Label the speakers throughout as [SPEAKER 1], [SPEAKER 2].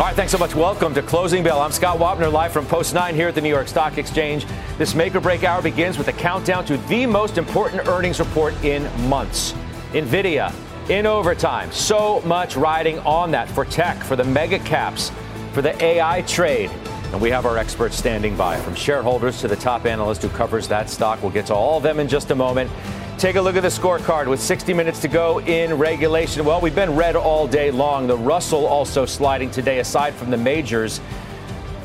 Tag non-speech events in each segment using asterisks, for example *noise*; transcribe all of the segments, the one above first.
[SPEAKER 1] All right, thanks so much. Welcome to Closing Bell. I'm Scott Wapner, live from Post 9 here at the New York Stock Exchange. This make or break hour begins with a countdown to the most important earnings report in months. NVIDIA in overtime. So much riding on that for tech, for the mega caps, for the AI trade. And we have our experts standing by, from shareholders to the top analyst who covers that stock. We'll get to all of them in just a moment. Take a look at the scorecard with 60 minutes to go in regulation. Well, we've been red all day long. The Russell also sliding today, aside from the majors.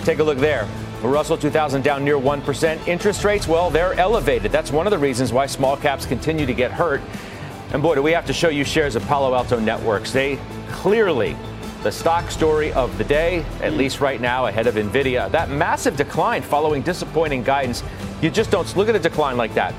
[SPEAKER 1] Take a look there. The Russell 2000 down near 1%. Interest rates, well, they're elevated. That's one of the reasons why small caps continue to get hurt. And boy, do we have to show you shares of Palo Alto Networks. They clearly the stock story of the day, at least right now, ahead of NVIDIA. That massive decline following disappointing guidance, you just don't look at a decline like that.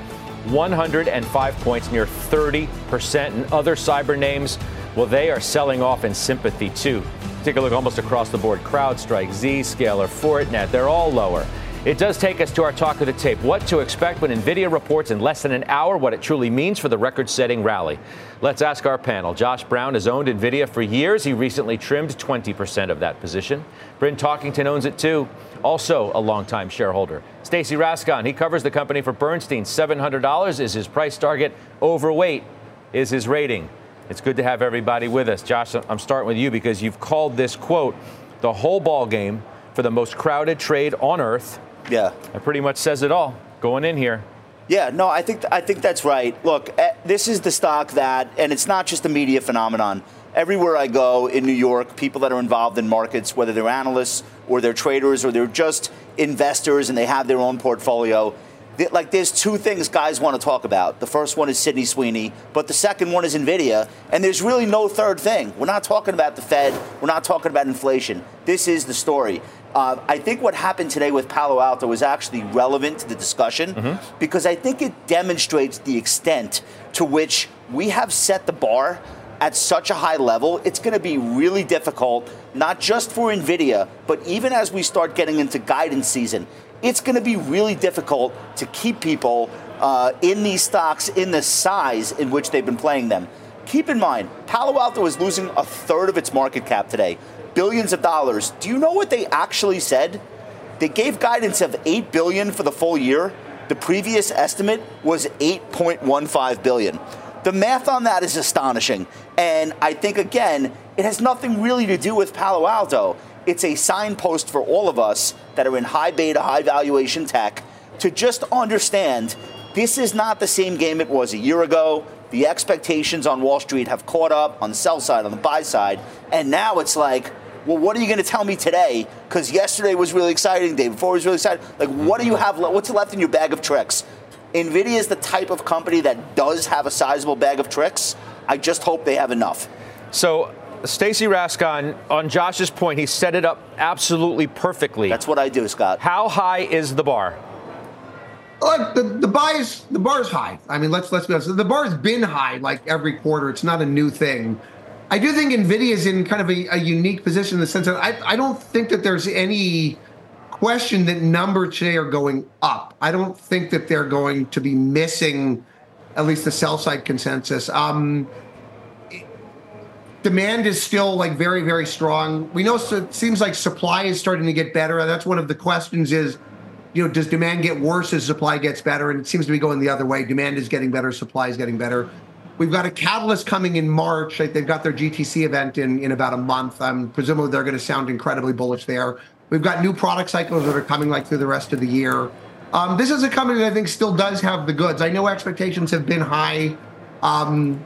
[SPEAKER 1] 105 points, near 30%. And other cyber names, well, they are selling off in sympathy too. Take a look almost across the board CrowdStrike, Zscaler, Fortinet, they're all lower. It does take us to our talk of the tape. What to expect when NVIDIA reports in less than an hour what it truly means for the record setting rally. Let's ask our panel. Josh Brown has owned NVIDIA for years. He recently trimmed 20% of that position. Bryn Talkington owns it too, also a longtime shareholder. Stacy Rasgon, he covers the company for Bernstein. $700 is his price target. Overweight is his rating. It's good to have everybody with us. Josh, I'm starting with you because you've called this quote the whole ball game for the most crowded trade on earth
[SPEAKER 2] yeah.
[SPEAKER 1] That pretty much says it all going in here.
[SPEAKER 2] Yeah, no, I think I think that's right. Look, eh, this is the stock that, and it's not just a media phenomenon. Everywhere I go in New York, people that are involved in markets, whether they're analysts or they're traders or they're just investors and they have their own portfolio, like there's two things guys want to talk about. The first one is Sydney Sweeney, but the second one is Nvidia, and there's really no third thing. We're not talking about the Fed. We're not talking about inflation. This is the story. Uh, I think what happened today with Palo Alto is actually relevant to the discussion mm-hmm. because I think it demonstrates the extent to which we have set the bar at such a high level. It's going to be really difficult, not just for NVIDIA, but even as we start getting into guidance season, it's going to be really difficult to keep people uh, in these stocks in the size in which they've been playing them. Keep in mind, Palo Alto is losing a third of its market cap today billions of dollars. Do you know what they actually said? They gave guidance of 8 billion for the full year. The previous estimate was 8.15 billion. The math on that is astonishing. And I think again, it has nothing really to do with Palo Alto. It's a signpost for all of us that are in high beta, high valuation tech to just understand this is not the same game it was a year ago. The expectations on Wall Street have caught up on the sell side, on the buy side, and now it's like, well, what are you going to tell me today? Because yesterday was really exciting, day before was really exciting. Like, what do you have? What's left in your bag of tricks? Nvidia is the type of company that does have a sizable bag of tricks. I just hope they have enough.
[SPEAKER 1] So, Stacy Rasgon, on Josh's point, he set it up absolutely perfectly.
[SPEAKER 2] That's what I do, Scott.
[SPEAKER 1] How high is the bar?
[SPEAKER 3] Look, the the bar is the bar's high. I mean, let's let's be honest. The bar's been high like every quarter. It's not a new thing. I do think Nvidia is in kind of a, a, unique position in the sense that I, I don't think that there's any question that numbers today are going up. I don't think that they're going to be missing at least the sell side consensus. Um, demand is still like very very strong. We know it seems like supply is starting to get better. That's one of the questions is you know, does demand get worse as supply gets better? And it seems to be going the other way. Demand is getting better, supply is getting better. We've got a catalyst coming in March. They've got their GTC event in, in about a month. Um, presumably they're going to sound incredibly bullish there. We've got new product cycles that are coming like through the rest of the year. Um, this is a company that I think still does have the goods. I know expectations have been high. Um,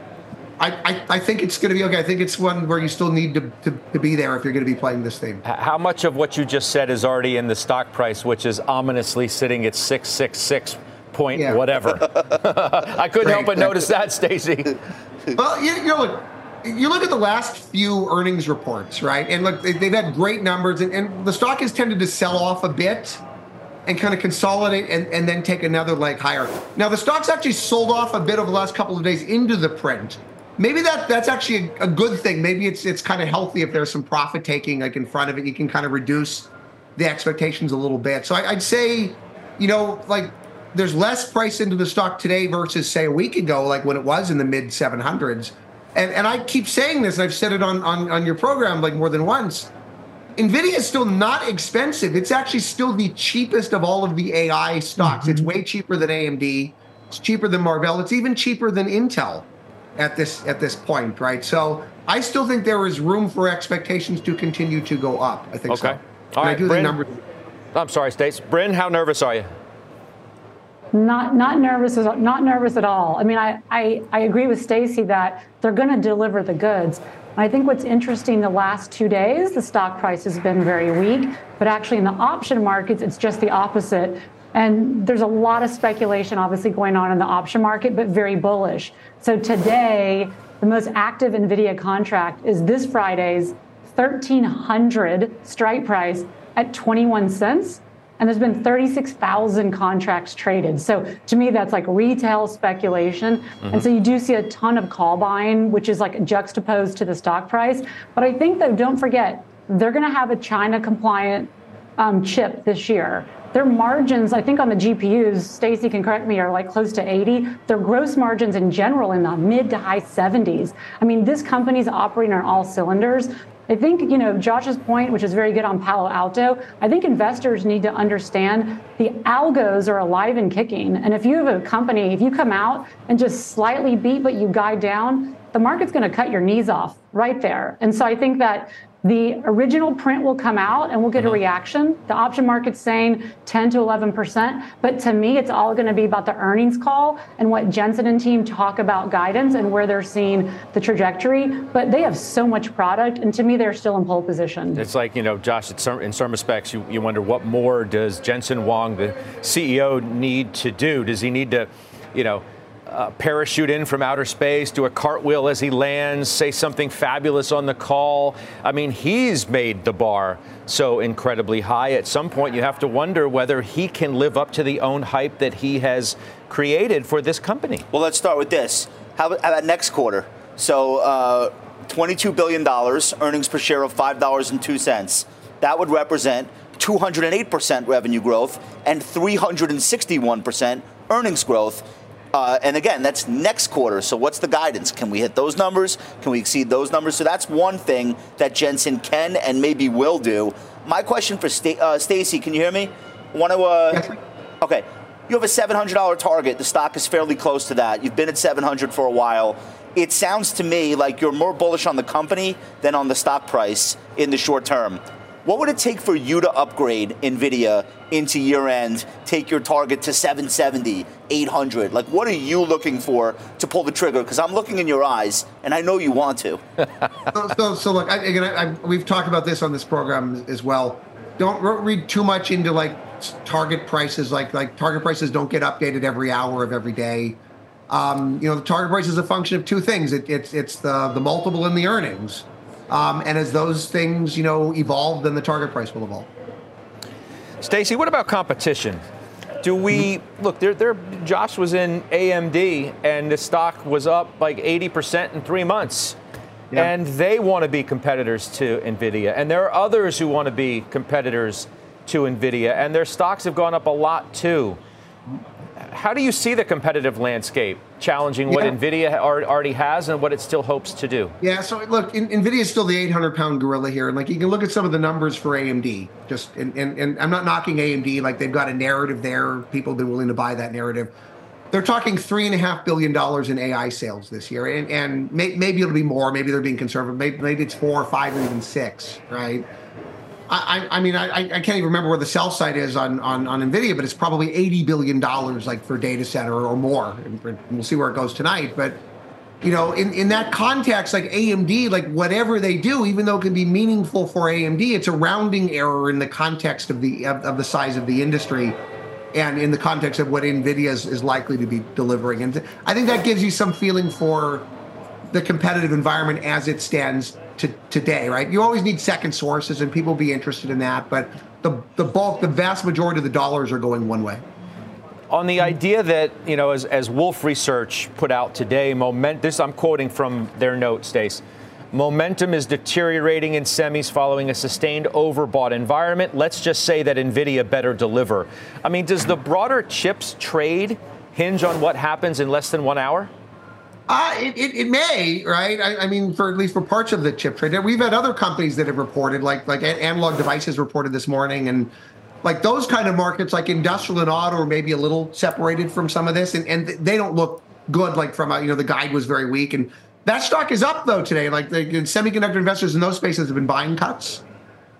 [SPEAKER 3] I, I, I, think it's going to be okay. I think it's one where you still need to, to, to, be there if you're going to be playing this thing.
[SPEAKER 1] How much of what you just said is already in the stock price, which is ominously sitting at 666? Point yeah. whatever. *laughs* I couldn't Great. help but notice that, Stacy. *laughs*
[SPEAKER 3] well, you, you know, look, you look at the last few earnings reports, right? And look, they've had great numbers, and, and the stock has tended to sell off a bit. and kind of consolidate and, and then take another leg higher. Now the stock's actually sold off a bit over the last couple of days into the print. Maybe that that's actually a, a good thing. Maybe it's it's kind of healthy if there's some profit taking like in front of it. You can kind of reduce the expectations a little bit. So I, I'd say, you know, like there's less price into the stock today versus say a week ago, like when it was in the mid 700s. And and I keep saying this, and I've said it on on, on your program like more than once. Nvidia is still not expensive. It's actually still the cheapest of all of the AI stocks. Mm-hmm. It's way cheaper than AMD. It's cheaper than Marvell. It's even cheaper than Intel at this at this point, right? So I still think there is room for expectations to continue to go up. I think so.
[SPEAKER 1] okay.
[SPEAKER 3] so.
[SPEAKER 1] All right, Bryn, numbers- I'm sorry, Stace. Bryn, how nervous are you?
[SPEAKER 4] Not not nervous not nervous at all. I mean, I I, I agree with Stacy that they're going to deliver the goods. I think what's interesting the last two days, the stock price has been very weak, but actually in the option markets, it's just the opposite. And there's a lot of speculation obviously going on in the option market, but very bullish. So today, the most active NVIDIA contract is this Friday's 1300 strike price at 21 cents and there's been 36,000 contracts traded. So to me, that's like retail speculation. Mm-hmm. And so you do see a ton of call buying, which is like juxtaposed to the stock price. But I think, though, don't forget, they're going to have a China compliant um, chip this year. Their margins, I think on the GPUs, Stacy can correct me, are like close to 80. Their gross margins in general in the mid to high 70s. I mean, this company's operating on all cylinders. I think, you know, Josh's point, which is very good on Palo Alto, I think investors need to understand the algos are alive and kicking. And if you have a company, if you come out and just slightly beat, but you guide down, the market's going to cut your knees off right there. And so I think that the original print will come out and we'll get a mm-hmm. reaction. The option market's saying 10 to 11%. But to me, it's all going to be about the earnings call and what Jensen and team talk about guidance and where they're seeing the trajectory. But they have so much product. And to me, they're still in pole position.
[SPEAKER 1] It's like, you know, Josh, in some respects, you, you wonder what more does Jensen Huang, the CEO, need to do? Does he need to, you know, uh, parachute in from outer space, do a cartwheel as he lands, say something fabulous on the call. I mean, he's made the bar so incredibly high. At some point, you have to wonder whether he can live up to the own hype that he has created for this company.
[SPEAKER 2] Well, let's start with this. How about, next quarter? So, uh, $22 billion, earnings per share of $5.02. That would represent 208% revenue growth and 361% earnings growth uh, and again, that's next quarter. So what's the guidance? Can we hit those numbers? Can we exceed those numbers? So that's one thing that Jensen can and maybe will do. My question for St- uh, Stacy, can you hear me? Want to? Uh, okay. You have a $700 target. The stock is fairly close to that. You've been at 700 for a while. It sounds to me like you're more bullish on the company than on the stock price in the short term. What would it take for you to upgrade NVIDIA into year end, take your target to 770, 800? Like, what are you looking for to pull the trigger? Because I'm looking in your eyes, and I know you want to. *laughs*
[SPEAKER 3] so, so, so, look, I, again, I, I, we've talked about this on this program as well. Don't read too much into like target prices. Like, like target prices don't get updated every hour of every day. Um, you know, the target price is a function of two things. It, it's it's the the multiple and the earnings. Um, and as those things, you know, evolve, then the target price will evolve.
[SPEAKER 1] Stacy, what about competition? Do we look? There, there. Josh was in AMD, and the stock was up like 80% in three months. Yeah. And they want to be competitors to NVIDIA. And there are others who want to be competitors to NVIDIA. And their stocks have gone up a lot too how do you see the competitive landscape challenging what yeah. NVIDIA already has and what it still hopes to do?
[SPEAKER 3] Yeah, so look, NVIDIA is still the 800 pound gorilla here. And like you can look at some of the numbers for AMD, just, and, and, and I'm not knocking AMD, like they've got a narrative there. People have been willing to buy that narrative. They're talking three and a half billion dollars in AI sales this year, and, and may, maybe it'll be more. Maybe they're being conservative. Maybe, maybe it's four or five or even six, right? I, I mean, I, I can't even remember where the sell side is on, on, on NVIDIA, but it's probably $80 billion like for data center or more. And we'll see where it goes tonight. But, you know, in, in that context, like AMD, like whatever they do, even though it can be meaningful for AMD, it's a rounding error in the context of the, of, of the size of the industry and in the context of what NVIDIA is, is likely to be delivering. And I think that gives you some feeling for the competitive environment as it stands to today, right? You always need second sources, and people will be interested in that. But the the bulk, the vast majority of the dollars are going one way.
[SPEAKER 1] On the idea that you know, as, as Wolfe Research put out today, moment. This I'm quoting from their note, Stace. Momentum is deteriorating in semis following a sustained overbought environment. Let's just say that Nvidia better deliver. I mean, does the broader chips trade hinge on what happens in less than one hour?
[SPEAKER 3] Uh, it, it, it, may, right? I, I, mean, for at least for parts of the chip trade, we've had other companies that have reported, like like Analog Devices reported this morning, and like those kind of markets, like industrial and auto, are maybe a little separated from some of this, and, and they don't look good. Like from a, you know, the guide was very weak, and that stock is up though today. Like the semiconductor investors in those spaces have been buying cuts.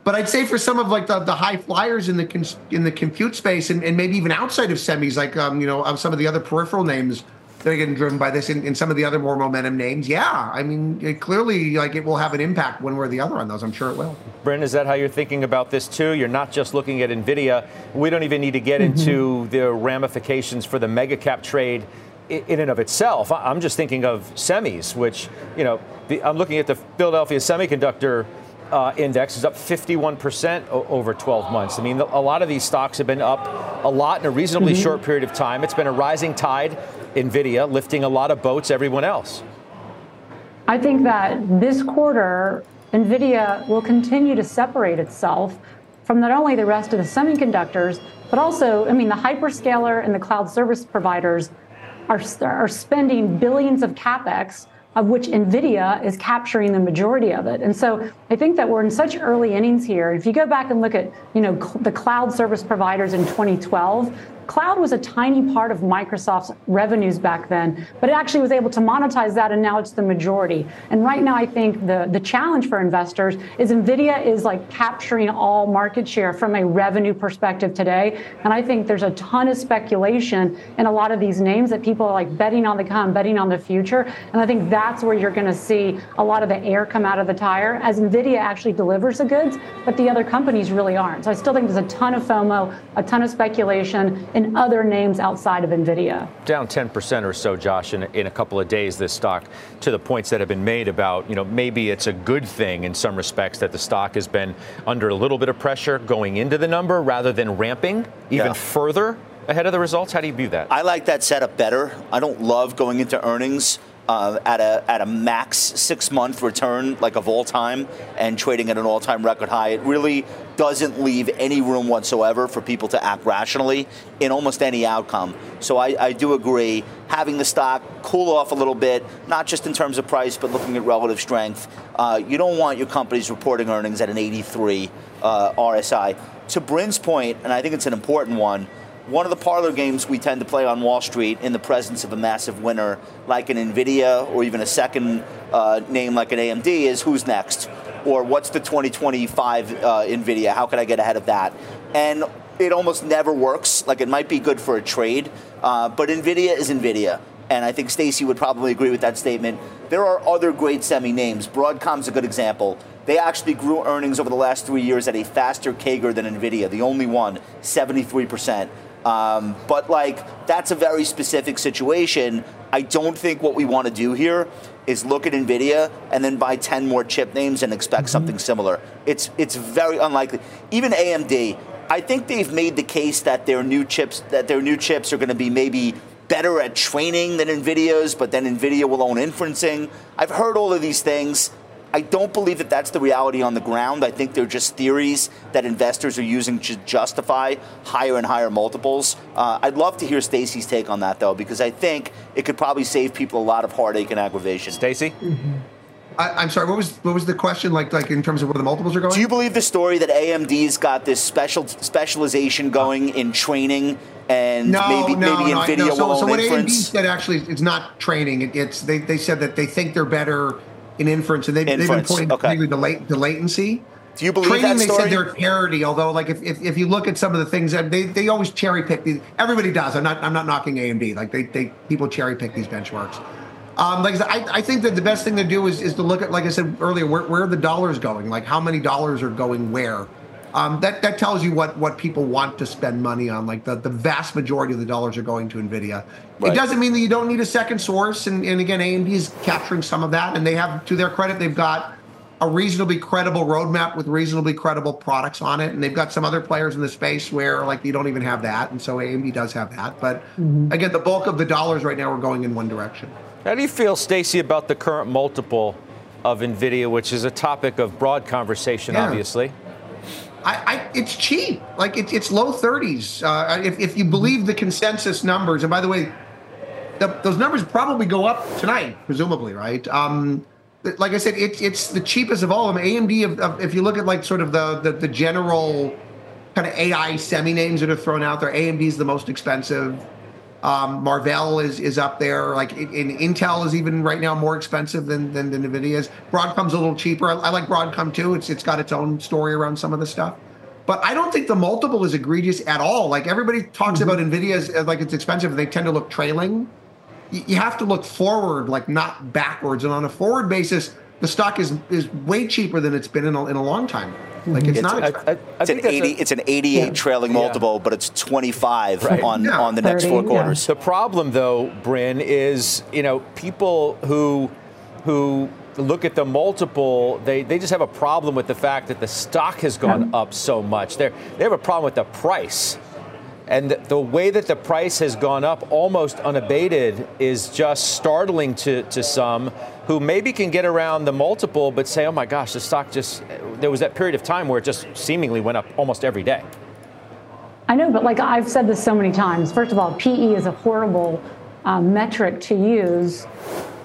[SPEAKER 3] But I'd say for some of like the, the high flyers in the in the compute space and, and maybe even outside of semis, like um, you know, some of the other peripheral names they're getting driven by this and, some of the other more momentum names. Yeah, I mean, it clearly, like it will have an impact one way or the other on those. I'm sure it will.
[SPEAKER 1] Bryn, is that how you're thinking about this too? You're not just looking at Nvidia. We don't even need to get mm-hmm. into the ramifications for the mega cap trade in and of itself. I'm just thinking of semis, which you know, the, I'm looking at the Philadelphia Semiconductor. Uh, index is up 51% o- over 12 months. I mean, a lot of these stocks have been up a lot in a reasonably mm-hmm. short period of time. It's been a rising tide NVIDIA lifting a lot of boats, everyone else?
[SPEAKER 4] I think that this quarter, NVIDIA will continue to separate itself from not only the rest of the semiconductors, but also, I mean, the hyperscaler and the cloud service providers are, are spending billions of capex of which NVIDIA is capturing the majority of it. And so I think that we're in such early innings here. If you go back and look at, you know, the cloud service providers in 2012, cloud was a tiny part of Microsoft's revenues back then, but it actually was able to monetize that, and now it's the majority. And right now, I think the, the challenge for investors is NVIDIA is like capturing all market share from a revenue perspective today. And I think there's a ton of speculation in a lot of these names that people are like betting on the come, betting on the future. And I think that's where you're going to see a lot of the air come out of the tire as NVIDIA actually delivers the goods, but the other companies really aren't. So I still think there's a ton of FOMO, a ton of speculation in other names outside of NVIDIA.
[SPEAKER 1] Down 10% or so, Josh, in, in a couple of days, this stock, to the points that have been made about, you know, maybe it's a good thing in some respects that the stock has been under a little bit of pressure going into the number rather than ramping even yeah. further ahead of the results? How do you view that?
[SPEAKER 2] I like that setup better. I don't love going into earnings uh, at a at a max six month return like of all time and trading at an all time record high. It really doesn't leave any room whatsoever for people to act rationally in almost any outcome. So I, I do agree having the stock cool off a little bit, not just in terms of price, but looking at relative strength. Uh, you don't want your companies reporting earnings at an 83 uh, RSI. To Bryn's point, and I think it's an important one one of the parlor games we tend to play on Wall Street in the presence of a massive winner like an Nvidia or even a second uh, name like an AMD is who's next? Or what's the 2025 uh, Nvidia? How can I get ahead of that? And it almost never works. Like it might be good for a trade, uh, but Nvidia is Nvidia. And I think Stacy would probably agree with that statement. There are other great semi names. Broadcom's a good example. They actually grew earnings over the last three years at a faster CAGR than NVIDIA, the only one, 73%. Um, but like that's a very specific situation. I don't think what we want to do here is look at Nvidia and then buy 10 more chip names and expect mm-hmm. something similar. It's it's very unlikely. Even AMD, I think they've made the case that their new chips that their new chips are going to be maybe better at training than Nvidia's, but then Nvidia will own inferencing. I've heard all of these things. I don't believe that that's the reality on the ground. I think they're just theories that investors are using to justify higher and higher multiples. Uh, I'd love to hear Stacy's take on that, though, because I think it could probably save people a lot of heartache and aggravation.
[SPEAKER 1] Stacy? Mm-hmm.
[SPEAKER 3] I, am sorry. What was what was the question like? Like in terms of where the multiples are going?
[SPEAKER 2] Do you believe the story that AMD's got this special specialization going in training and
[SPEAKER 3] no,
[SPEAKER 2] maybe
[SPEAKER 3] no,
[SPEAKER 2] maybe
[SPEAKER 3] no,
[SPEAKER 2] Nvidia
[SPEAKER 3] no. So,
[SPEAKER 2] will
[SPEAKER 3] so what
[SPEAKER 2] inference?
[SPEAKER 3] AMD said actually it's not training. It, it's they, they said that they think they're better in inference, and they, have been pointing okay. to the, late, the latency.
[SPEAKER 2] Do you believe
[SPEAKER 3] Trading,
[SPEAKER 2] that
[SPEAKER 3] story?
[SPEAKER 2] they
[SPEAKER 3] said they're parity. Although, like if, if, if you look at some of the things that they, they always cherry pick these. Everybody does. I'm not I'm not knocking AMD. Like they, they people cherry pick these benchmarks. Um, like I, I think that the best thing to do is, is to look at, like I said earlier, where, where are the dollars going? Like how many dollars are going where? Um, that that tells you what what people want to spend money on. Like the, the vast majority of the dollars are going to Nvidia. Right. It doesn't mean that you don't need a second source. And, and again, AMD is capturing some of that, and they have, to their credit, they've got a reasonably credible roadmap with reasonably credible products on it. And they've got some other players in the space where like you don't even have that. And so AMD does have that. But mm-hmm. again, the bulk of the dollars right now are going in one direction.
[SPEAKER 1] How do you feel, Stacy, about the current multiple of NVIDIA, which is a topic of broad conversation, yeah. obviously?
[SPEAKER 3] I, I, it's cheap. Like it, it's low 30s. Uh, if, if you believe the consensus numbers, and by the way, the, those numbers probably go up tonight, presumably, right? Um, like I said, it's it's the cheapest of all of them. AMD, if, if you look at like sort of the, the, the general kind of AI semi names that are thrown out there, AMD is the most expensive. Um, Marvell is is up there. Like in, in, Intel is even right now more expensive than than, than Nvidia is. Broadcom's a little cheaper. I, I, like Broadcom too. It's it's got its own story around some of the stuff. But I don't think the multiple is egregious at all. Like everybody talks mm-hmm. about Nvidia as, as like it's expensive. They tend to look trailing you have to look forward, like not backwards. And on a forward basis, the stock is is way cheaper than it's been in a, in a long time. Mm-hmm. Like it's, it's not.
[SPEAKER 2] I, I, it's, an 80, a, it's an 88 yeah. trailing multiple, yeah. but it's 25 right. on yeah. on the 30, next four quarters.
[SPEAKER 1] The problem, though, Bryn, is you know people who who look at the multiple, they, they just have a problem with the fact that the stock has gone up so much. They're, they have a problem with the price. And the way that the price has gone up almost unabated is just startling to, to some who maybe can get around the multiple but say, oh my gosh, the stock just, there was that period of time where it just seemingly went up almost every day.
[SPEAKER 4] I know, but like I've said this so many times. First of all, PE is a horrible um, metric to use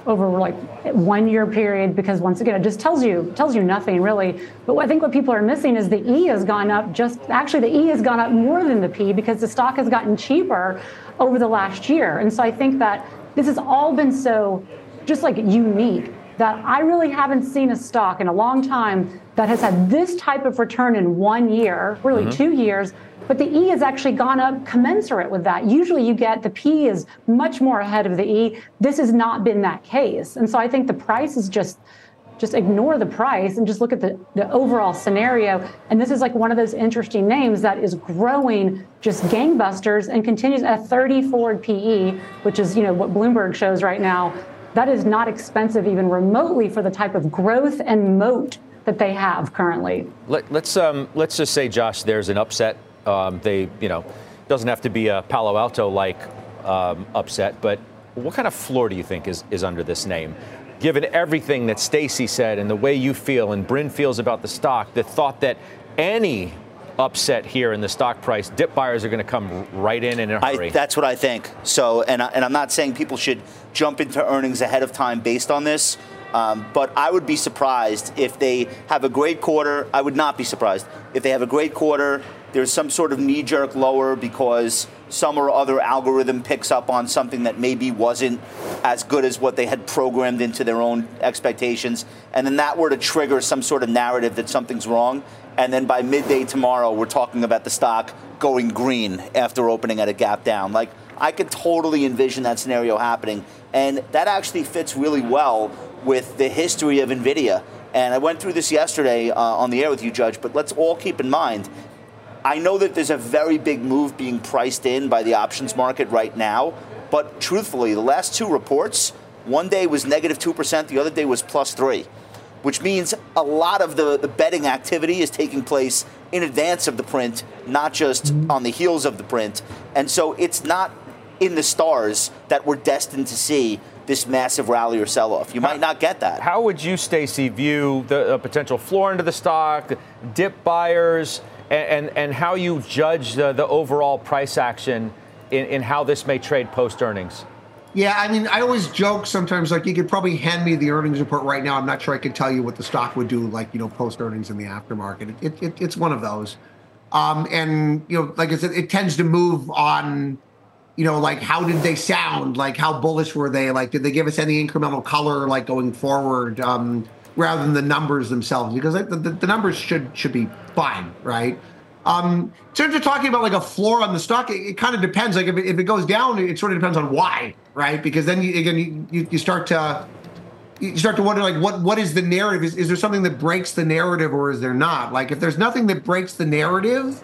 [SPEAKER 4] over like one year period because once again it just tells you tells you nothing really but i think what people are missing is the e has gone up just actually the e has gone up more than the p because the stock has gotten cheaper over the last year and so i think that this has all been so just like unique that i really haven't seen a stock in a long time that has had this type of return in one year really mm-hmm. two years but the E has actually gone up commensurate with that. Usually you get the P is much more ahead of the E. This has not been that case. And so I think the price is just just ignore the price and just look at the, the overall scenario. And this is like one of those interesting names that is growing just gangbusters and continues at 30 forward PE, which is, you know, what Bloomberg shows right now. That is not expensive even remotely for the type of growth and moat that they have currently.
[SPEAKER 1] Let, us let's, um, let's just say, Josh, there's an upset um, they, you know, doesn't have to be a Palo Alto like um, upset, but what kind of floor do you think is, is under this name? Given everything that Stacy said and the way you feel and Bryn feels about the stock, the thought that any upset here in the stock price, dip buyers are going to come right in in a hurry.
[SPEAKER 2] I, that's what I think. So, and, I, and I'm not saying people should jump into earnings ahead of time based on this. Um, but I would be surprised if they have a great quarter. I would not be surprised if they have a great quarter there's some sort of knee jerk lower because some or other algorithm picks up on something that maybe wasn't as good as what they had programmed into their own expectations. And then that were to trigger some sort of narrative that something's wrong. And then by midday tomorrow, we're talking about the stock going green after opening at a gap down. Like, I could totally envision that scenario happening. And that actually fits really well with the history of NVIDIA. And I went through this yesterday uh, on the air with you, Judge, but let's all keep in mind I know that there's a very big move being priced in by the options market right now, but truthfully, the last two reports, one day was negative 2%, the other day was plus 3, which means a lot of the, the betting activity is taking place in advance of the print, not just on the heels of the print. And so it's not in the stars that we're destined to see this massive rally or sell off. You might not get that.
[SPEAKER 1] How would you, Stacy, view the potential floor into the stock, dip buyers? and, and, and how you judge the, the overall price action in, in how this may trade post earnings.
[SPEAKER 3] Yeah, I mean, I always joke sometimes like you could probably hand me the earnings report right now. I'm not sure I could tell you what the stock would do, like you know, post earnings in the aftermarket. It, it, it's one of those, um, and you know, like I said, it tends to move on. You know, like how did they sound? Like how bullish were they? Like did they give us any incremental color? Like going forward, um, rather than the numbers themselves, because the, the, the numbers should should be fine, right? Um, in terms of talking about like a floor on the stock, it, it kind of depends. Like if it, if it goes down, it sort of depends on why, right? Because then you, again, you, you start to you start to wonder like what what is the narrative? Is, is there something that breaks the narrative or is there not? Like if there's nothing that breaks the narrative,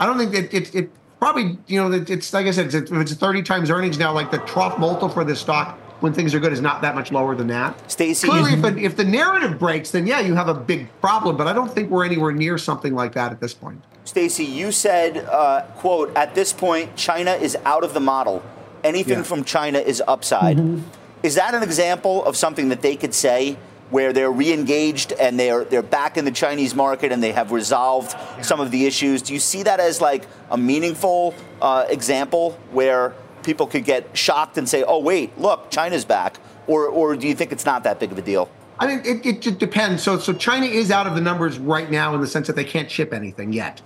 [SPEAKER 3] I don't think that it, it probably you know it's like I said, it's, if it's 30 times earnings now, like the trough multiple for this stock when things are good is not that much lower than that.
[SPEAKER 2] Stacy,
[SPEAKER 3] clearly, if, if the narrative breaks, then yeah, you have a big problem. But I don't think we're anywhere near something like that at this point.
[SPEAKER 2] Stacy, you said, uh, "quote At this point, China is out of the model. Anything yeah. from China is upside." Mm-hmm. Is that an example of something that they could say? Where they're re-engaged and they're they're back in the Chinese market and they have resolved some of the issues. Do you see that as like a meaningful uh, example where people could get shocked and say, "Oh, wait, look, China's back," or or do you think it's not that big of a deal?
[SPEAKER 3] I mean, it, it just depends. So, so China is out of the numbers right now in the sense that they can't ship anything yet.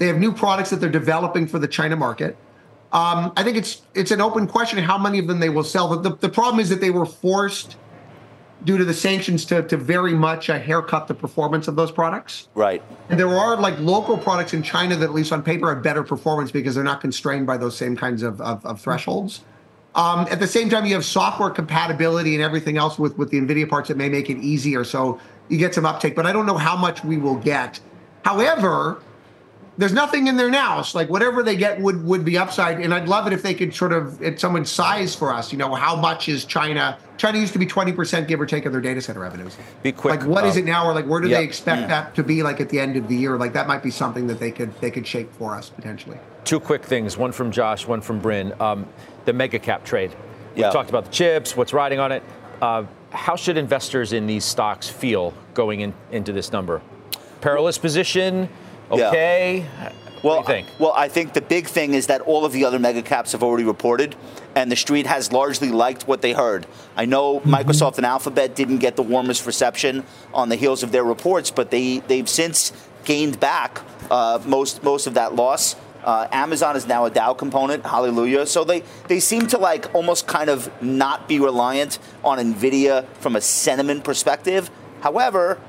[SPEAKER 3] They have new products that they're developing for the China market. Um, I think it's it's an open question how many of them they will sell. The, the, the problem is that they were forced due to the sanctions to, to very much uh, haircut the performance of those products.
[SPEAKER 2] Right.
[SPEAKER 3] And there are like local products in China that, at least on paper, have better performance because they're not constrained by those same kinds of, of, of thresholds. Um, at the same time, you have software compatibility and everything else with, with the NVIDIA parts that may make it easier. So you get some uptake, but I don't know how much we will get. However, there's nothing in there now. It's like whatever they get would would be upside. And I'd love it if they could sort of at someone size for us. You know, how much is China? China used to be 20% give or take of their data center revenues.
[SPEAKER 1] Be quick.
[SPEAKER 3] Like what uh, is it now, or like where do yep. they expect that to be like at the end of the year? Like that might be something that they could they could shape for us potentially.
[SPEAKER 1] Two quick things. One from Josh. One from Bryn. Um, the mega cap trade. We yep. talked about the chips. What's riding on it. Uh, how should investors in these stocks feel going in, into this number? Perilous position okay? Yeah.
[SPEAKER 2] Well,
[SPEAKER 1] think?
[SPEAKER 2] well, I think the big thing is that all of the other mega caps have already reported, and the street has largely liked what they heard. I know mm-hmm. Microsoft and Alphabet didn't get the warmest reception on the heels of their reports, but they they've since gained back uh, most most of that loss. Uh, Amazon is now a Dow component. Hallelujah. So they, they seem to like almost kind of not be reliant on Nvidia from a sentiment perspective. However,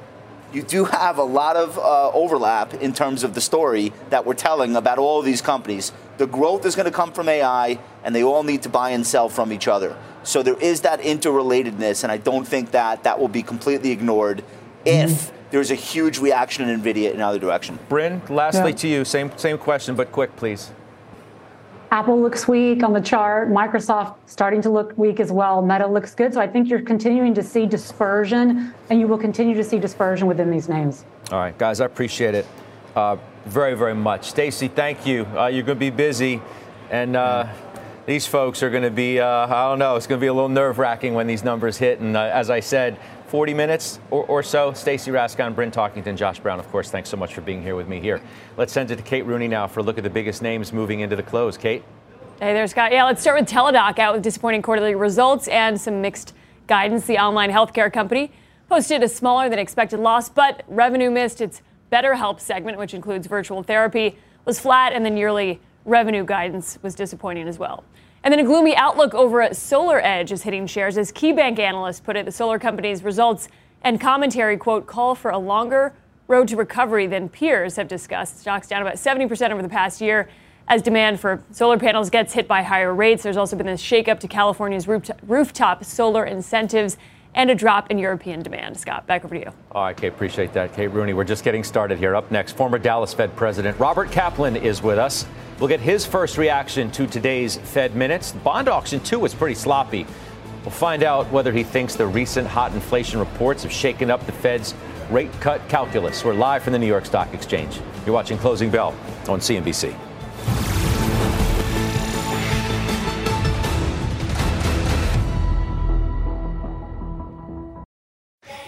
[SPEAKER 2] you do have a lot of uh, overlap in terms of the story that we're telling about all of these companies. The growth is going to come from AI, and they all need to buy and sell from each other. So there is that interrelatedness, and I don't think that that will be completely ignored if there's a huge reaction in NVIDIA in either direction.
[SPEAKER 1] Bryn, lastly yeah. to you, same same question, but quick, please.
[SPEAKER 4] Apple looks weak on the chart. Microsoft starting to look weak as well. Meta looks good. So I think you're continuing to see dispersion, and you will continue to see dispersion within these names.
[SPEAKER 1] All right, guys, I appreciate it uh, very, very much. Stacy, thank you. Uh, you're going to be busy, and uh, these folks are going to be, uh, I don't know, it's going to be a little nerve wracking when these numbers hit. And uh, as I said, 40 minutes or, or so. Stacy Rasgon, Bryn Talkington, Josh Brown, of course, thanks so much for being here with me here. Let's send it to Kate Rooney now for a look at the biggest names moving into the close. Kate?
[SPEAKER 5] Hey there, Scott. Yeah, let's start with Teladoc out with disappointing quarterly results and some mixed guidance. The online healthcare company posted a smaller than expected loss, but revenue missed. Its BetterHelp segment, which includes virtual therapy, was flat, and the yearly revenue guidance was disappointing as well. And then a gloomy outlook over at SolarEdge is hitting shares as KeyBanc analysts put it. The solar company's results and commentary, quote, call for a longer road to recovery than peers have discussed. Stocks down about 70% over the past year as demand for solar panels gets hit by higher rates. There's also been this shakeup to California's rooftop solar incentives and a drop in European demand. Scott, back over to you.
[SPEAKER 1] All right, Kate, appreciate that. Kate Rooney, we're just getting started here. Up next, former Dallas Fed President Robert Kaplan is with us. We'll get his first reaction to today's Fed minutes. Bond auction, too, was pretty sloppy. We'll find out whether he thinks the recent hot inflation reports have shaken up the Fed's rate cut calculus. We're live from the New York Stock Exchange. You're watching Closing Bell on CNBC.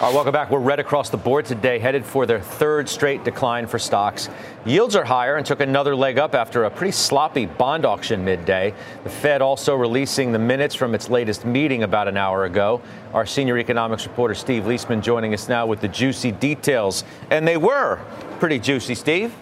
[SPEAKER 1] All right, welcome back. We're red across the board today, headed for their third straight decline for stocks. Yields are higher and took another leg up after a pretty sloppy bond auction midday. The Fed also releasing the minutes from its latest meeting about an hour ago. Our senior economics reporter Steve Liesman joining us now with the juicy details. And they were pretty juicy, Steve.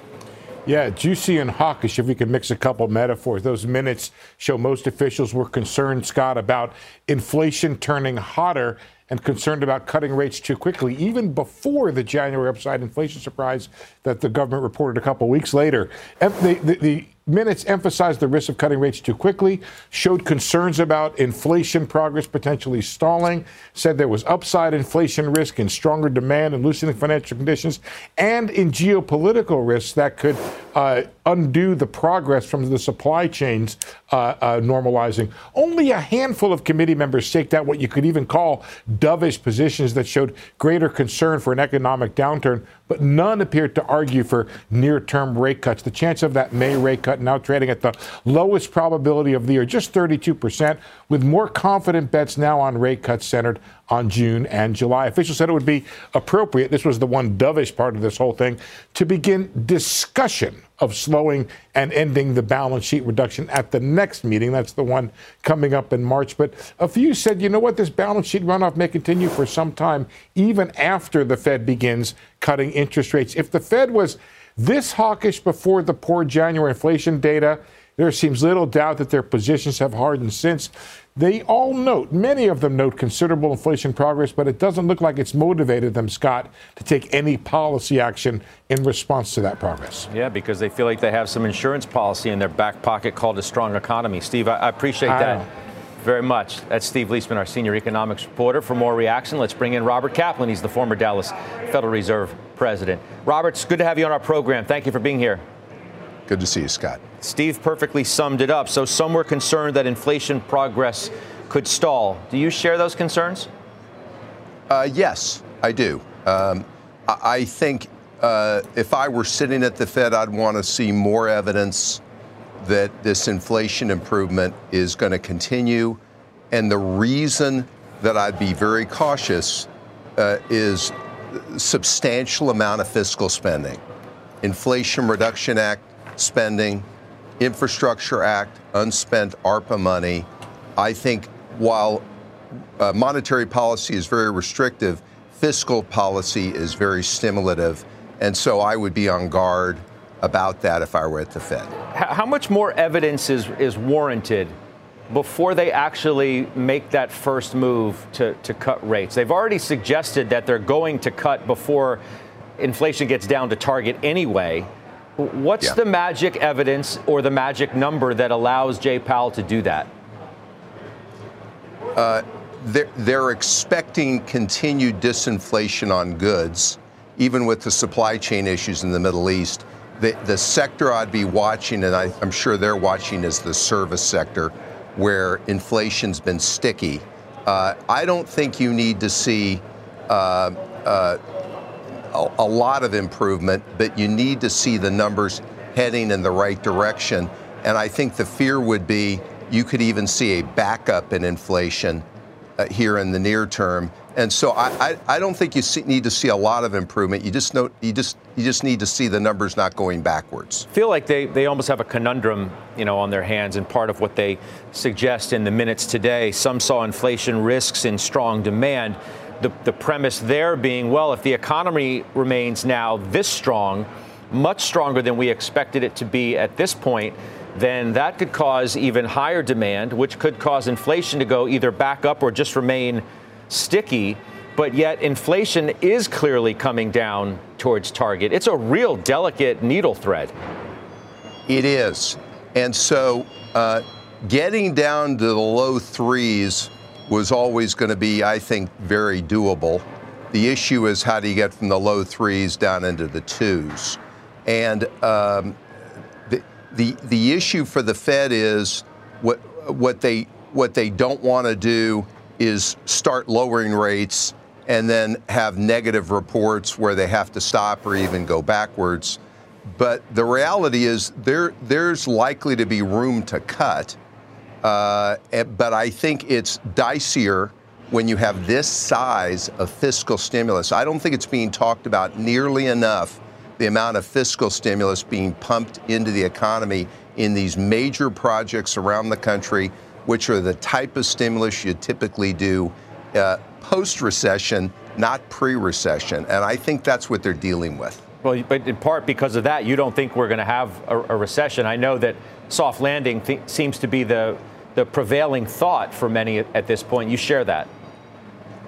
[SPEAKER 6] Yeah, juicy and hawkish, if we can mix a couple metaphors. Those minutes show most officials were concerned, Scott, about inflation turning hotter and concerned about cutting rates too quickly, even before the January upside inflation surprise that the government reported a couple weeks later. The, the, the minutes emphasized the risk of cutting rates too quickly, showed concerns about inflation progress potentially stalling, said there was upside inflation risk and stronger demand and loosening financial conditions, and in geopolitical risks that could uh, undo the progress from the supply chains uh, uh, normalizing. Only a handful of committee members staked out what you could even call dovish positions that showed greater concern for an economic downturn, but none appeared to argue for near term rate cuts. The chance of that May rate cut now trading at the lowest probability of the year, just 32%, with more confident bets now on rate cuts centered on June and July. Officials said it would be appropriate, this was the one dovish part of this whole thing, to begin discussion of slowing and ending the balance sheet reduction at the next meeting. That's the one coming up in March. But a few said, you know what, this balance sheet runoff may continue for some time, even after the Fed begins cutting interest rates. If the Fed was this hawkish before the poor January inflation data, there seems little doubt that their positions have hardened since. They all note, many of them note considerable inflation progress, but it doesn't look like it's motivated them, Scott, to take any policy action in response to that progress.
[SPEAKER 1] Yeah, because they feel like they have some insurance policy in their back pocket called a strong economy. Steve, I, appreciate I that. Know. Very much. That's Steve Liesman, our senior economics reporter. For more reaction, let's bring in Robert Kaplan. He's the former Dallas Federal Reserve president. Robert, it's good to have you on our program. Thank you for being here.
[SPEAKER 7] Good to see you, Scott.
[SPEAKER 1] Steve perfectly summed it up. So some were concerned that inflation progress could stall. Do you share those concerns?
[SPEAKER 7] Uh, yes, I do. Um, I think uh, if I were sitting at the Fed, I'd want to see more evidence that this inflation improvement is going to continue. And the reason that I'd be very cautious uh, is substantial amount of fiscal spending. Inflation Reduction Act spending, Infrastructure Act, unspent ARPA money. I think while uh, monetary policy is very restrictive, fiscal policy is very stimulative. And so I would be on guard about that if I were at the Fed.
[SPEAKER 1] How much more evidence is, is warranted before they actually make that first move to, to cut rates? They've already suggested that they're going to cut before inflation gets down to target anyway. What's yeah. the magic evidence or the magic number that allows Jay Powell to do that?
[SPEAKER 7] Uh, they're, they're expecting continued disinflation on goods, even with the supply chain issues in the Middle East. The, the sector I'd be watching, and I, am sure they're watching, is the service sector, where inflation's been sticky. Uh, I don't think you need to see uh, uh a, a lot of improvement, but you need to see the numbers heading in the right direction. And I think the fear would be you could even see a backup in inflation uh, here in the near term. And so I, I, I don't think you see, need to see a lot of improvement. You just know you just you just need to see the numbers not going backwards.
[SPEAKER 1] Feel like they, they almost have a conundrum, you know, on their hands, and part of what they suggest in the minutes today. Some saw inflation risks in strong demand the, the premise there being, well, if the economy remains now this strong, much stronger than we expected it to be at this point, then that could cause even higher demand, which could cause inflation to go either back up or just remain sticky. But yet, inflation is clearly coming down towards target. It's a real delicate needle thread.
[SPEAKER 7] It is. And so, uh, getting down to the low threes was always going to be, I think, very doable. The issue is how do you get from the low threes down into the twos? And um, the, the, the issue for the Fed is what, what, they, what they don't want to do is start lowering rates and then have negative reports where they have to stop or even go backwards. but the reality is there there's likely to be room to cut. Uh, eh, but I think it's dicier when you have this size of fiscal stimulus. I don't think it's being talked about nearly enough the amount of fiscal stimulus being pumped into the economy in these major projects around the country, which are the type of stimulus you typically do uh, post recession, not pre recession. And I think that's what they're dealing with.
[SPEAKER 1] Well, but in part because of that, you don't think we're going to have a, a, recession. I know that soft landing th- seems to be the, the prevailing thought for many at, this point. You share that.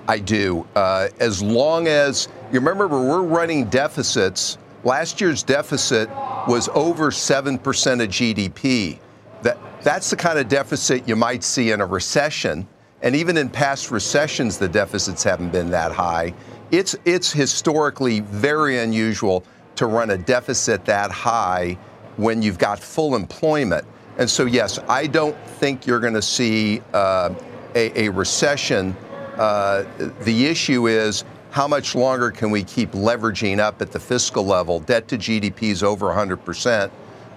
[SPEAKER 7] I do. Uh, as long as you remember, we're running deficits. Last year's deficit was over 7% of GDP. That, that's the kind of deficit you might see in a recession. And even in past recessions, the deficits haven't been that high. It's, it's historically very unusual to run a deficit that high when you've got full employment. And so, yes, I don't think you're going to see uh, a, a, recession. Uh, the issue is how much longer can we keep leveraging up at the fiscal level? Debt to GDP is over 100%.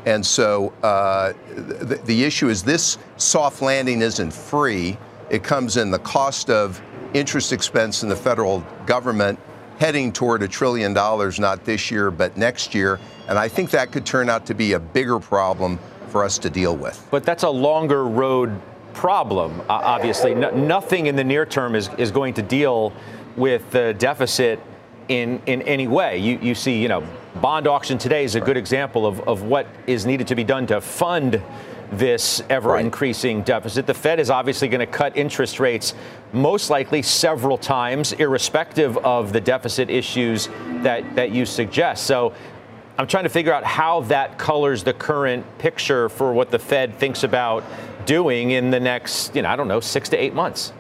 [SPEAKER 7] And so uh, the, the issue is this soft landing isn't free. It comes in the cost of interest expense in the federal government heading toward a trillion dollars, not this year, but next year. And I think that could turn out to be a bigger problem for us to deal with.
[SPEAKER 1] But that's a longer road problem, uh, obviously. No, nothing in the near term is, is going to deal with the deficit in, in any way. You, you see, you know, bond auction today is a good example of, of what is needed to be done to fund this ever increasing right. deficit. The Fed is obviously going to cut interest rates most likely several times, irrespective of the deficit issues that, that you suggest. So I'm trying to figure out how that colors the current picture for what the Fed thinks about doing in the next, you know, I don't know, six to eight months.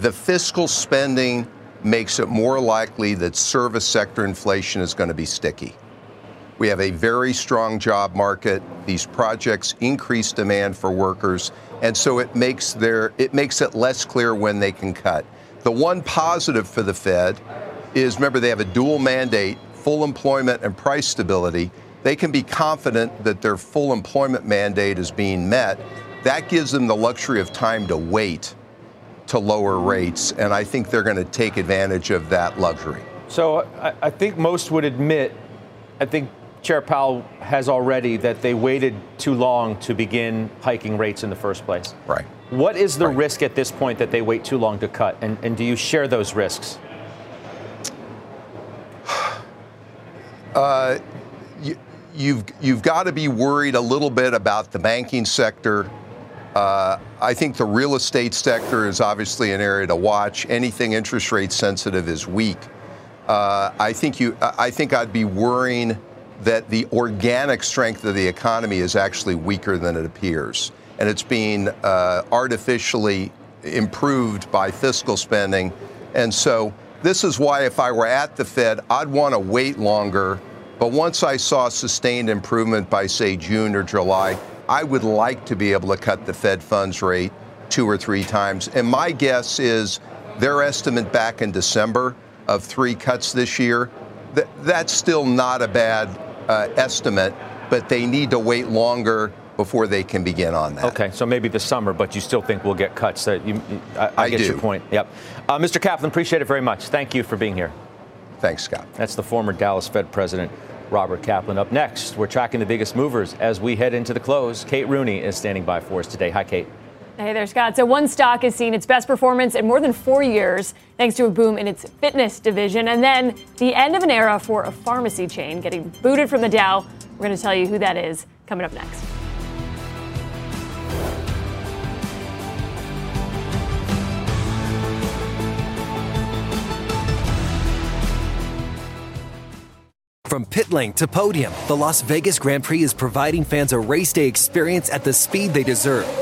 [SPEAKER 7] The fiscal spending makes it more likely that service sector inflation is going to be sticky. We have a very strong job market. These projects increase demand for workers, and so it makes their it makes it less clear when they can cut. The one positive for the Fed is remember they have a dual mandate, full employment and price stability. They can be confident that their full employment mandate is being met. That gives them the luxury of time to wait to lower rates, and I think they're going to take advantage of that luxury.
[SPEAKER 1] So I, I think most would admit, I think Chair Powell has already that they waited too long to begin hiking rates in the first place.
[SPEAKER 7] Right.
[SPEAKER 1] What is the
[SPEAKER 7] right.
[SPEAKER 1] risk at this point that they wait too long to cut? And, and do you share those risks? *sighs*
[SPEAKER 7] Uh, you, you've, you've got to be worried a little bit about the banking sector. Uh, I think the real estate sector is obviously an area to watch. Anything interest rate sensitive is weak. Uh, I think you. I think I'd be worrying that the organic strength of the economy is actually weaker than it appears. And it's being uh, artificially improved by fiscal spending. And so this is why, if I were at the Fed, I'd want to wait longer. But once I saw sustained improvement by, say, June or July, I would like to be able to cut the Fed funds rate two or three times. And my guess is their estimate back in December of three cuts this year, th- that's still not a bad uh, estimate, but they need to wait longer before they can begin on that.
[SPEAKER 1] Okay, so maybe the summer, but you still think we'll get cuts. That you, I, I,
[SPEAKER 7] I
[SPEAKER 1] get
[SPEAKER 7] do.
[SPEAKER 1] your point. Yep, uh, Mr. Kaplan, appreciate it very much. Thank you for being here.
[SPEAKER 7] Thanks, Scott.
[SPEAKER 1] That's the former Dallas Fed president. Robert Kaplan. Up next, we're tracking the biggest movers as we head into the close. Kate Rooney is standing by for us today. Hi, Kate.
[SPEAKER 5] Hey there, Scott. So, one stock has seen its best performance in more than four years thanks to a boom in its fitness division. And then the end of an era for a pharmacy chain getting booted from the Dow. We're going to tell you who that is coming up next.
[SPEAKER 8] From pit lane to podium, the Las Vegas Grand Prix is providing fans a race day experience at the speed they deserve.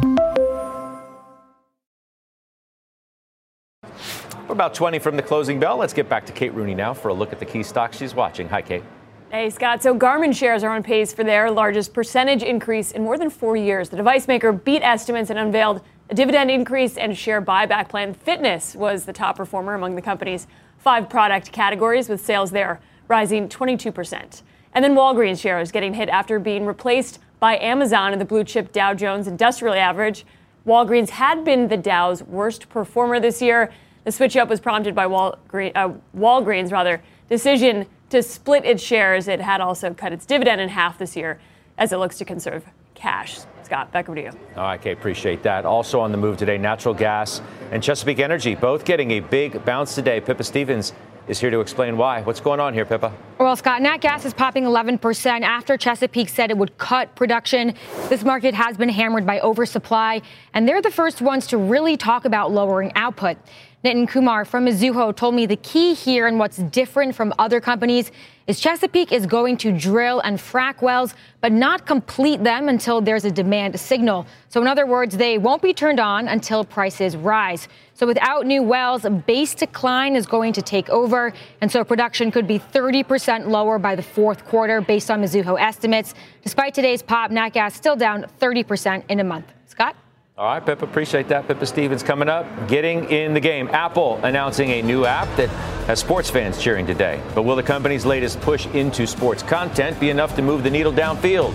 [SPEAKER 1] We're about 20 from the closing bell. Let's get back to Kate Rooney now for a look at the key stocks she's watching. Hi, Kate.
[SPEAKER 5] Hey, Scott. So Garmin shares are on pace for their largest percentage increase in more than four years. The device maker beat estimates and unveiled a dividend increase and share buyback plan. Fitness was the top performer among the company's five product categories, with sales there rising 22%. And then Walgreens shares getting hit after being replaced by Amazon in the blue chip Dow Jones Industrial Average. Walgreens had been the Dow's worst performer this year. The switch up was prompted by Walgreens, uh, Walgreens rather decision to split its shares. It had also cut its dividend in half this year as it looks to conserve cash. Scott, back over to you.
[SPEAKER 1] All right, Kate, appreciate that. Also on the move today, natural gas and Chesapeake Energy both getting a big bounce today. Pippa Stevens is here to explain why. What's going on here, Pippa?
[SPEAKER 9] Well, Scott, nat gas is popping 11% after Chesapeake said it would cut production. This market has been hammered by oversupply, and they're the first ones to really talk about lowering output. Nitin Kumar from Mizuho told me the key here and what's different from other companies is Chesapeake is going to drill and frack wells, but not complete them until there's a demand signal. So, in other words, they won't be turned on until prices rise. So, without new wells, base decline is going to take over. And so, production could be 30% lower by the fourth quarter based on Mizuho estimates. Despite today's pop, nat gas still down 30% in a month. Scott?
[SPEAKER 1] All right, Pippa, appreciate that. Pippa Stevens coming up, getting in the game. Apple announcing a new app that has sports fans cheering today. But will the company's latest push into sports content be enough to move the needle downfield?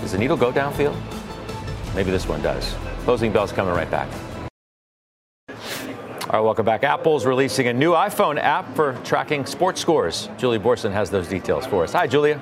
[SPEAKER 1] Does the needle go downfield? Maybe this one does. Closing bell's coming right back. All right, welcome back. Apple's releasing a new iPhone app for tracking sports scores. Julie Boorstin has those details for us. Hi, Julia.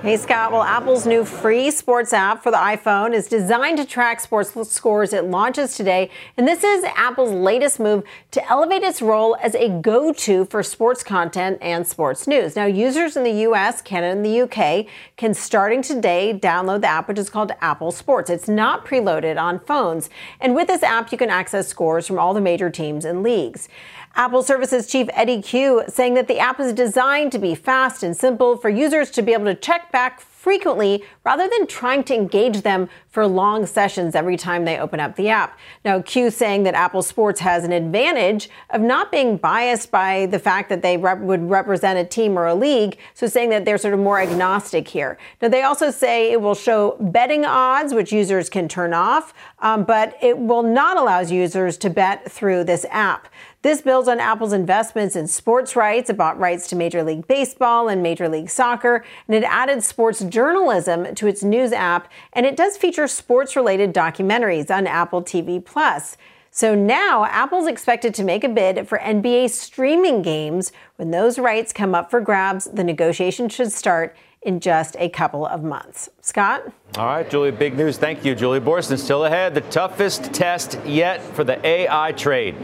[SPEAKER 10] Hey, Scott. Well, Apple's new free sports app for the iPhone is designed to track sports scores. It launches today. And this is Apple's latest move to elevate its role as a go to for sports content and sports news. Now, users in the US, Canada, and the UK can, starting today, download the app, which is called Apple Sports. It's not preloaded on phones. And with this app, you can access scores from all the major teams and leagues. Apple Services Chief Eddie Cue saying that the app is designed to be fast and simple for users to be able to check back frequently rather than trying to engage them for long sessions every time they open up the app. Now, Cue saying that Apple Sports has an advantage of not being biased by the fact that they rep- would represent a team or a league, so saying that they're sort of more agnostic here. Now, they also say it will show betting odds, which users can turn off, um, but it will not allow users to bet through this app. This builds on Apple's investments in sports rights. It bought rights to Major League Baseball and Major League Soccer, and it added sports journalism to its news app, and it does feature sports related documentaries on Apple TV Plus. So now Apple's expected to make a bid for NBA streaming games. When those rights come up for grabs, the negotiation should start in just a couple of months. Scott?
[SPEAKER 1] All right, Julie, big news. Thank you, Julie Boorstin. Still ahead, the toughest test yet for the AI trade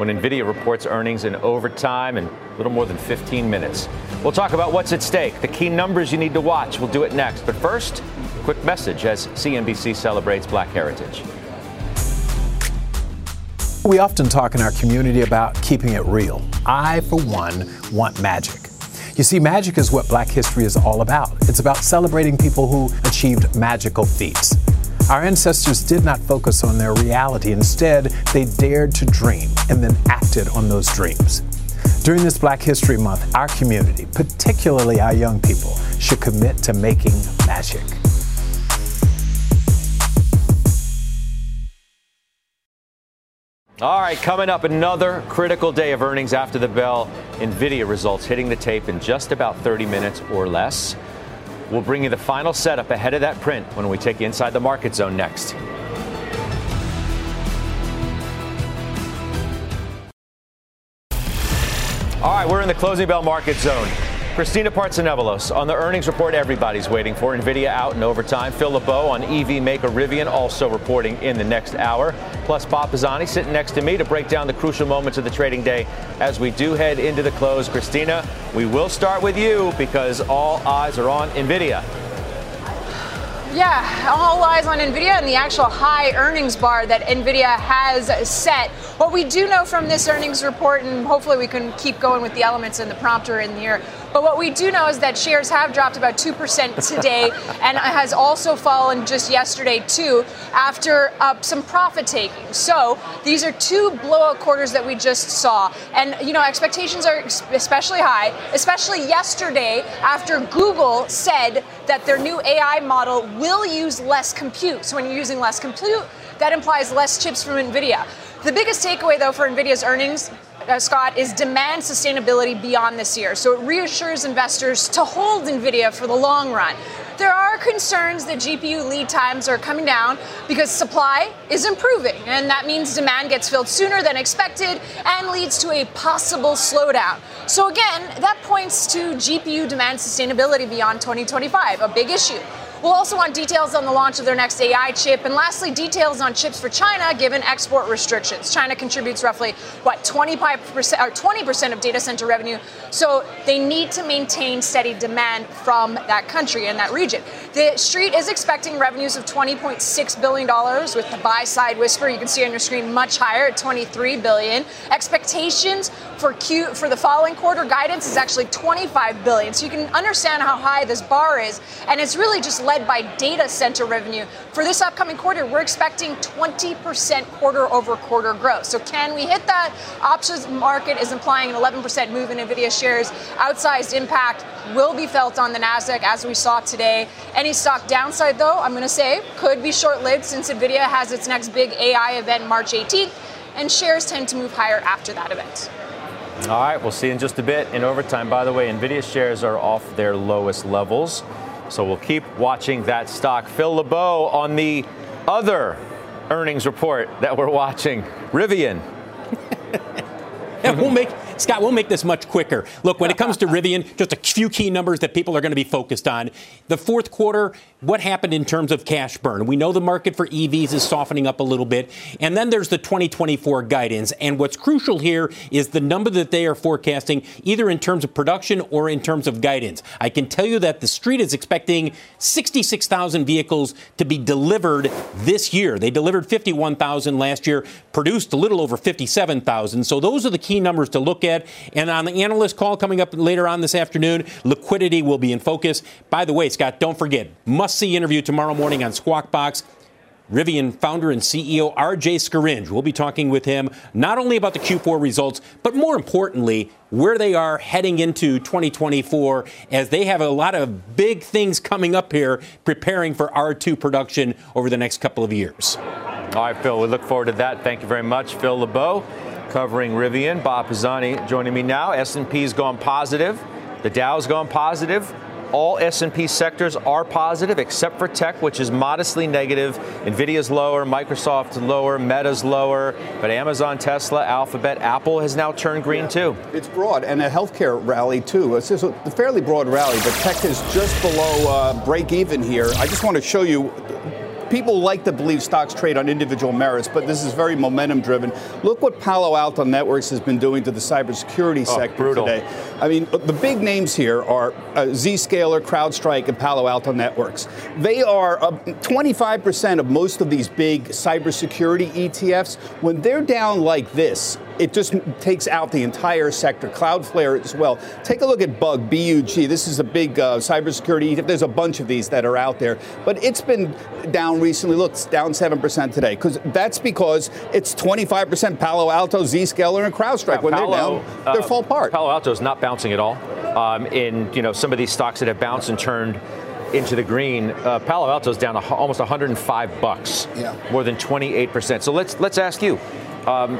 [SPEAKER 1] when NVIDIA reports earnings in overtime in a little more than 15 minutes. We'll talk about what's at stake, the key numbers you need to watch. We'll do it next. But first, quick message as CNBC celebrates Black Heritage.
[SPEAKER 11] We often talk in our community about keeping it real. I, for one, want magic. You see, magic is what black history is all about. It's about celebrating people who achieved magical feats. Our ancestors did not focus on their reality. Instead, they dared to dream and then acted on those dreams. During this Black History Month, our community, particularly our young people, should commit to making magic.
[SPEAKER 1] All right, coming up, another critical day of earnings after the bell. NVIDIA results hitting the tape in just about 30 minutes or less. We'll bring you the final setup ahead of that print when we take you inside the market zone next. All right, we're in the closing bell market zone. Christina Partsinevelos on the earnings report everybody's waiting for. NVIDIA out in overtime. Phil LeBeau on EV maker Rivian also reporting in the next hour. Plus Bob Pisani sitting next to me to break down the crucial moments of the trading day as we do head into the close. Christina, we will start with you because all eyes are on NVIDIA.
[SPEAKER 12] Yeah, all eyes on NVIDIA and the actual high earnings bar that NVIDIA has set. What we do know from this earnings report, and hopefully we can keep going with the elements in the prompter in here, But what we do know is that shares have dropped about 2% today *laughs* and has also fallen just yesterday, too, after uh, some profit taking. So these are two blowout quarters that we just saw. And, you know, expectations are especially high, especially yesterday after Google said that their new AI model will use less compute. So when you're using less compute, that implies less chips from NVIDIA. The biggest takeaway, though, for NVIDIA's earnings uh, Scott, is demand sustainability beyond this year. So it reassures investors to hold NVIDIA for the long run. There are concerns that GPU lead times are coming down because supply is improving, and that means demand gets filled sooner than expected and leads to a possible slowdown. So, again, that points to GPU demand sustainability beyond 2025, a big issue. We'll also want details on the launch of their next AI chip, and lastly, details on chips for China given export restrictions. China contributes roughly what 25% or 20% of data center revenue, so they need to maintain steady demand from that country and that region. The street is expecting revenues of 20.6 billion dollars, with the buy side whisper you can see on your screen much higher at 23 billion. Expectations for Q for the following quarter guidance is actually 25 billion, so you can understand how high this bar is, and it's really just led by data center revenue. For this upcoming quarter, we're expecting 20% quarter over quarter growth. So, can we hit that? Options market is implying an 11% move in NVIDIA shares. Outsized impact will be felt on the NASDAQ as we saw today. Any stock downside, though, I'm going to say could be short lived since NVIDIA has its next big AI event March 18th, and shares tend to move higher after that event.
[SPEAKER 1] All right, we'll see in just a bit in overtime. By the way, NVIDIA shares are off their lowest levels. So we'll keep watching that stock. Phil LeBeau on the other earnings report that we're watching. Rivian. *laughs*
[SPEAKER 13] yeah, we'll make Scott, we'll make this much quicker. Look, when it comes to *laughs* Rivian, just a few key numbers that people are going to be focused on. The fourth quarter, what happened in terms of cash burn? We know the market for EVs is softening up a little bit. And then there's the 2024 guidance. And what's crucial here is the number that they are forecasting, either in terms of production or in terms of guidance. I can tell you that the street is expecting 66,000 vehicles to be delivered this year. They delivered 51,000 last year, produced a little over 57,000. So those are the key numbers to look at. And on the analyst call coming up later on this afternoon, liquidity will be in focus. By the way, Scott, don't forget, must see interview tomorrow morning on Squawk Box. Rivian founder and CEO RJ Scaringe. We'll be talking with him not only about the Q4 results, but more importantly, where they are heading into 2024 as they have a lot of big things coming up here preparing for R2 production over the next couple of years.
[SPEAKER 1] All right, Phil, we look forward to that. Thank you very much, Phil LeBeau, covering Rivian. Bob Pisani joining me now. S&P's gone positive. The Dow's gone positive. All S&P sectors are positive except for tech, which is modestly negative. Nvidia's lower, Microsoft lower, Meta's lower, but Amazon, Tesla, Alphabet, Apple has now turned green too.
[SPEAKER 14] It's broad and a healthcare rally too. It's a fairly broad rally, but tech is just below uh, break even here. I just want to show you people like to believe stocks trade on individual merits, but this is very momentum driven. Look what Palo Alto Networks has been doing to the cybersecurity oh, sector
[SPEAKER 1] brutal.
[SPEAKER 14] today. I mean, the big names here are uh, Zscaler, CrowdStrike, and Palo Alto Networks. They are uh, 25% of most of these big cybersecurity ETFs. When they're down like this, it just takes out the entire sector. Cloudflare as well. Take a look at Bug, B-U-G. This is a big uh, cybersecurity. There's a bunch of these that are out there, but it's been down recently. Look, it's down 7% today. Because that's because it's 25% Palo Alto, Zscaler, and CrowdStrike. When Palo, they're down, uh, they fall apart.
[SPEAKER 1] Palo Alto is not bouncing at all. Um, in you know some of these stocks that have bounced and turned into the green. Uh, Palo Alto is down a, almost 105 bucks,
[SPEAKER 14] yeah.
[SPEAKER 1] more than 28 percent. So let's let's ask you. Um,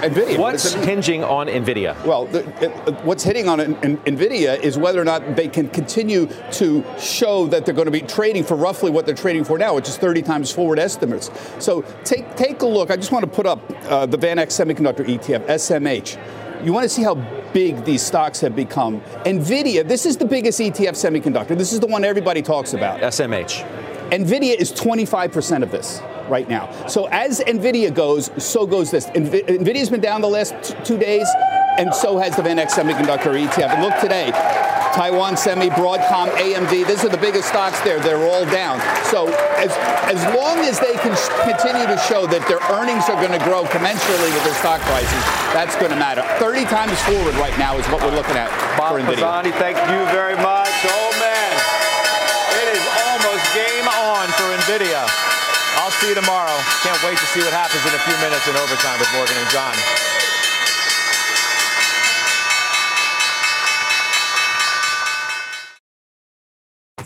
[SPEAKER 14] Nvidia.
[SPEAKER 1] What's hinging on Nvidia?
[SPEAKER 14] Well, the, it, what's hitting on in, in, Nvidia is whether or not they can continue to show that they're going to be trading for roughly what they're trading for now, which is 30 times forward estimates. So take take a look. I just want to put up uh, the VanEck Semiconductor ETF SMH. You want to see how big these stocks have become. Nvidia, this is the biggest ETF semiconductor. This is the one everybody talks about.
[SPEAKER 1] SMH.
[SPEAKER 14] Nvidia is 25% of this right now. So as Nvidia goes, so goes this. Nvidia's been down the last t- two days. and so has the VanEck Semiconductor ETF. And look today, Taiwan Semi, Broadcom, AMD, these are the biggest stocks there. They're all down. So as, as long as they can sh- continue to show that their earnings are going to grow commensurately with their stock prices, that's going to matter. 30 times forward right now is what we're looking at
[SPEAKER 1] Bob
[SPEAKER 14] for NVIDIA.
[SPEAKER 1] Pisani, thank you very much. See you tomorrow. Can't wait to see what happens in a few minutes in overtime with Morgan and Jon.